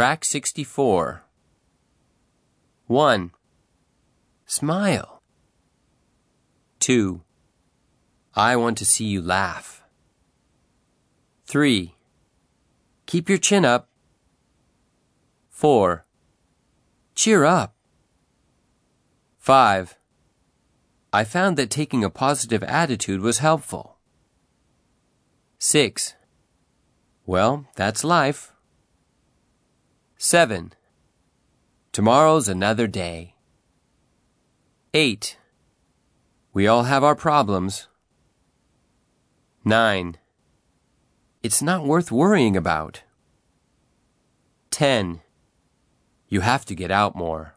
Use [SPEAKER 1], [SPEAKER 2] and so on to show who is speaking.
[SPEAKER 1] Track 64. 1. Smile. 2. I want to see you laugh. 3. Keep your chin up. 4. Cheer up. 5. I found that taking a positive attitude was helpful. 6. Well, that's life. 7. Tomorrow's another day. 8. We all have our problems. 9. It's not worth worrying about. 10. You have to get out more.